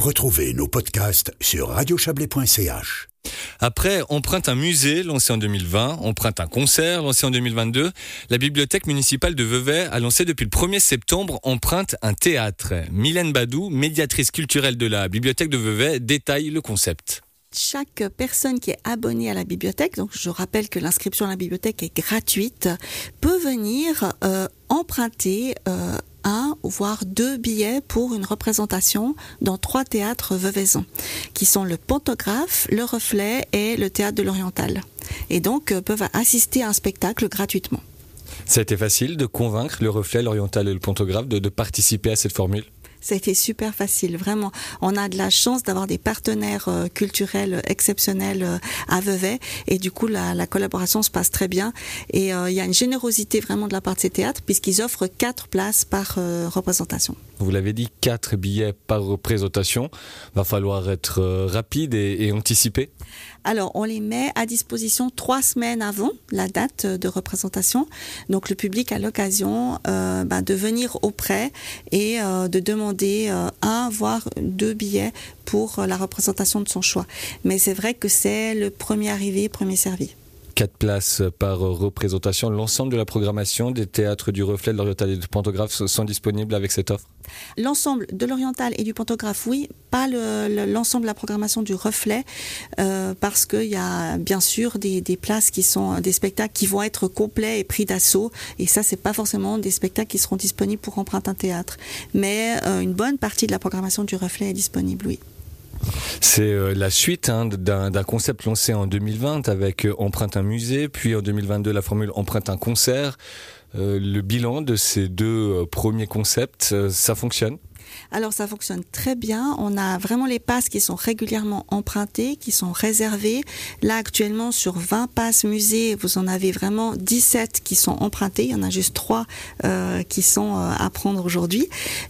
Retrouvez nos podcasts sur radiochablais.ch. Après Empreinte un musée, lancé en 2020, Empreinte un concert, lancé en 2022, la bibliothèque municipale de Vevey a lancé depuis le 1er septembre Empreinte un théâtre. Mylène Badou, médiatrice culturelle de la bibliothèque de Vevey, détaille le concept chaque personne qui est abonnée à la bibliothèque, donc je rappelle que l'inscription à la bibliothèque est gratuite, peut venir euh, emprunter euh, un voire deux billets pour une représentation dans trois théâtres veuvaisans, qui sont le Pantographe, le Reflet et le Théâtre de l'Oriental. Et donc euh, peuvent assister à un spectacle gratuitement. Ça a été facile de convaincre le Reflet, l'Oriental et le Pantographe de participer à cette formule? Ça a été super facile, vraiment. On a de la chance d'avoir des partenaires euh, culturels exceptionnels euh, à Vevey et du coup la, la, collaboration se passe très bien et euh, il y a une générosité vraiment de la part de ces théâtres puisqu'ils offrent quatre places par représentation. Vous l'avez dit, quatre billets par représentation. Va falloir être rapide et, et anticipé. Alors, on les met à disposition trois semaines avant la date de représentation. Donc, le public a l'occasion euh, bah, de venir auprès et euh, de demander euh, un, voire deux billets pour la représentation de son choix. Mais c'est vrai que c'est le premier arrivé, premier servi. Quatre places par représentation. L'ensemble de la programmation des théâtres du Reflet, de l'Oriental et du Pantographe sont disponibles avec cette offre L'ensemble de l'Oriental et du Pantographe, oui, pas l'ensemble de la programmation du Reflet, euh, parce qu'il y a bien sûr des, places qui sont des spectacles qui vont être complets et pris d'assaut, et ça, c'est pas forcément des spectacles qui seront disponibles pour emprunter un théâtre. Mais euh, une bonne partie de la programmation du Reflet est disponible, oui. C'est euh, la suite hein, d'un concept lancé en 2020 avec euh, Empreinte un musée, puis en 2022 la formule Empreinte un concert. Euh, le bilan de ces deux premiers concepts, ça fonctionne? Alors ça fonctionne très bien. On a vraiment les passes qui sont régulièrement empruntées, qui sont réservées. Là actuellement sur 20 passes musées, vous en avez vraiment 17 qui sont empruntées. Il y en a juste 3 euh, qui sont euh, à prendre aujourd'hui.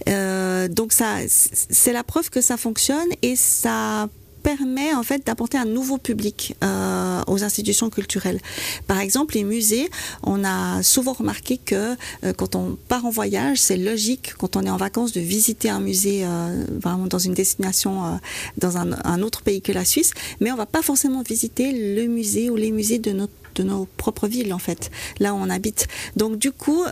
Euh, donc ça, c'est la preuve que ça fonctionne et ça permet en fait d'apporter un nouveau public euh, aux institutions culturelles. Par exemple, les musées, on a souvent remarqué que euh, quand on part en voyage, c'est logique quand on est en vacances de visiter un musée euh, vraiment dans une destination dans un, autre pays que la Suisse, mais on va pas forcément visiter le musée ou les musées de notre de nos propres villes en fait, là où on habite. Donc du coup,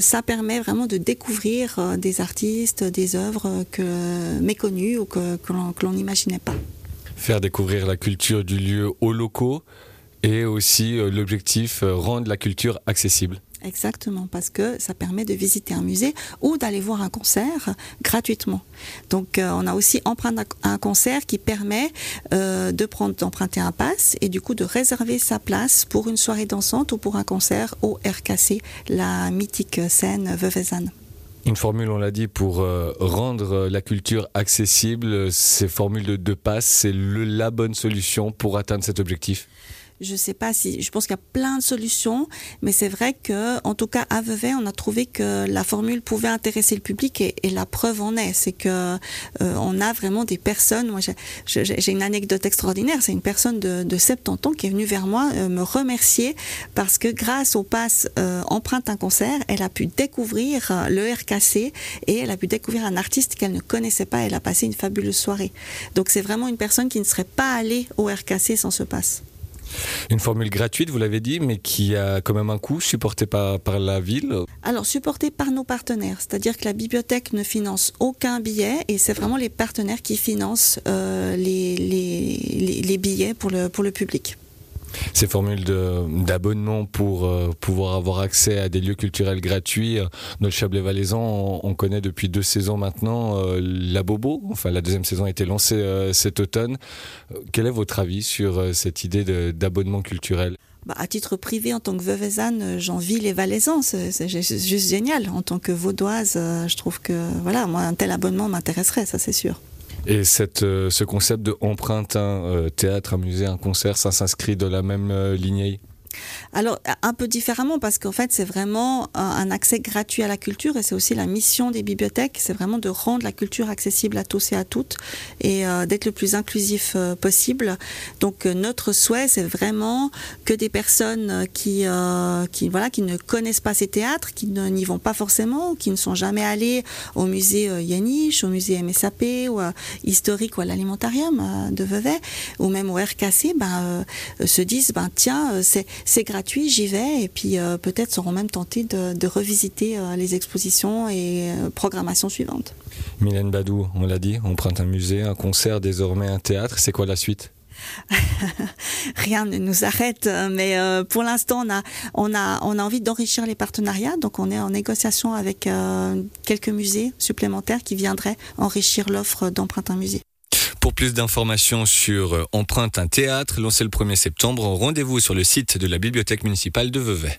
ça permet vraiment de découvrir des artistes, des œuvres que méconnues ou que, que l'on n'imaginait pas faire découvrir la culture du lieu aux locaux et aussi euh, l'objectif euh, rendre la culture accessible. Exactement, parce que ça permet de visiter un musée ou d'aller voir un concert gratuitement. Donc, euh, on a aussi emprunté un concert qui permet de prendre, d'emprunter un pass et du coup de réserver sa place pour une soirée dansante ou pour un concert au RKC, la mythique scène Veuvezanne. Une formule, on l'a dit, pour euh, rendre la culture accessible, ces formules de, de passe, c'est la bonne solution pour atteindre cet objectif? Je sais pas si, je pense qu'il y a plein de solutions, mais c'est vrai que, en tout cas, à Vevey, on a trouvé que la formule pouvait intéresser le public et, et la preuve en est, c'est que euh, on a vraiment des personnes. Moi, j'ai une anecdote extraordinaire. C'est une personne de, de 70 ans qui est venue vers moi euh, me remercier parce que grâce au pass euh, empreinte un concert, elle a pu découvrir euh, le RKC et elle a pu découvrir un artiste qu'elle ne connaissait pas. Elle a passé une fabuleuse soirée. Donc c'est vraiment une personne qui ne serait pas allée au RKC sans ce pass. Une formule gratuite, vous l'avez dit, mais qui a quand même un coût supporté par, la ville. Alors, supporté par nos partenaires, c'est-à-dire que la bibliothèque ne finance aucun billet et c'est vraiment les partenaires qui financent euh, les, les, les, billets pour le, pour le public ces formules d'abonnement pour euh, pouvoir avoir accès à des lieux culturels gratuits. Dans le Chablais valaisan, on, on, connaît depuis deux saisons maintenant euh, la Bobo. Enfin, la deuxième saison a été lancée euh, cet automne. Euh, quel est votre avis sur euh, cette idée d'abonnement culturel? Bah, à titre privé, en tant que veuvezanne, euh, j'envie les Valaisans. C'est juste génial. En tant que vaudoise, je trouve que voilà, moi, un tel abonnement m'intéresserait, ça c'est sûr. Et cette, euh, ce concept de empreinte un euh, théâtre, musée, un concert, ça s'inscrit dans la même euh, lignée? Alors, un peu différemment, parce qu'en fait, c'est vraiment un accès gratuit à la culture et c'est aussi la mission des bibliothèques, c'est vraiment de rendre la culture accessible à tous et à toutes et euh, d'être le plus inclusif euh, possible. Donc, euh, notre souhait, c'est vraiment que des personnes qui, qui, voilà, qui ne connaissent pas ces théâtres, qui n'y vont pas forcément, qui ne sont jamais allés au musée Yaniche, au musée MSAP ou historique ou à l'alimentarium de Vevey, ou même au RKC, ben, se disent, ben, tiens, c'est c'est gratuit, j'y vais, et puis euh, peut-être seront même tentés de, revisiter euh, les expositions et euh, programmations suivantes. Mylène Badou, on l'a dit, on prend un musée, un concert, désormais un théâtre. C'est quoi la suite? Rien ne nous arrête, mais pour l'instant, on a, on, a, on a envie d'enrichir les partenariats. Donc, on est en négociation avec quelques musées supplémentaires qui viendraient enrichir l'offre d'empreinte un musée. Pour plus d'informations sur euh, Empreinte un théâtre, lancé le 1er septembre, rendez-vous sur le site de la Bibliothèque municipale de Vevey.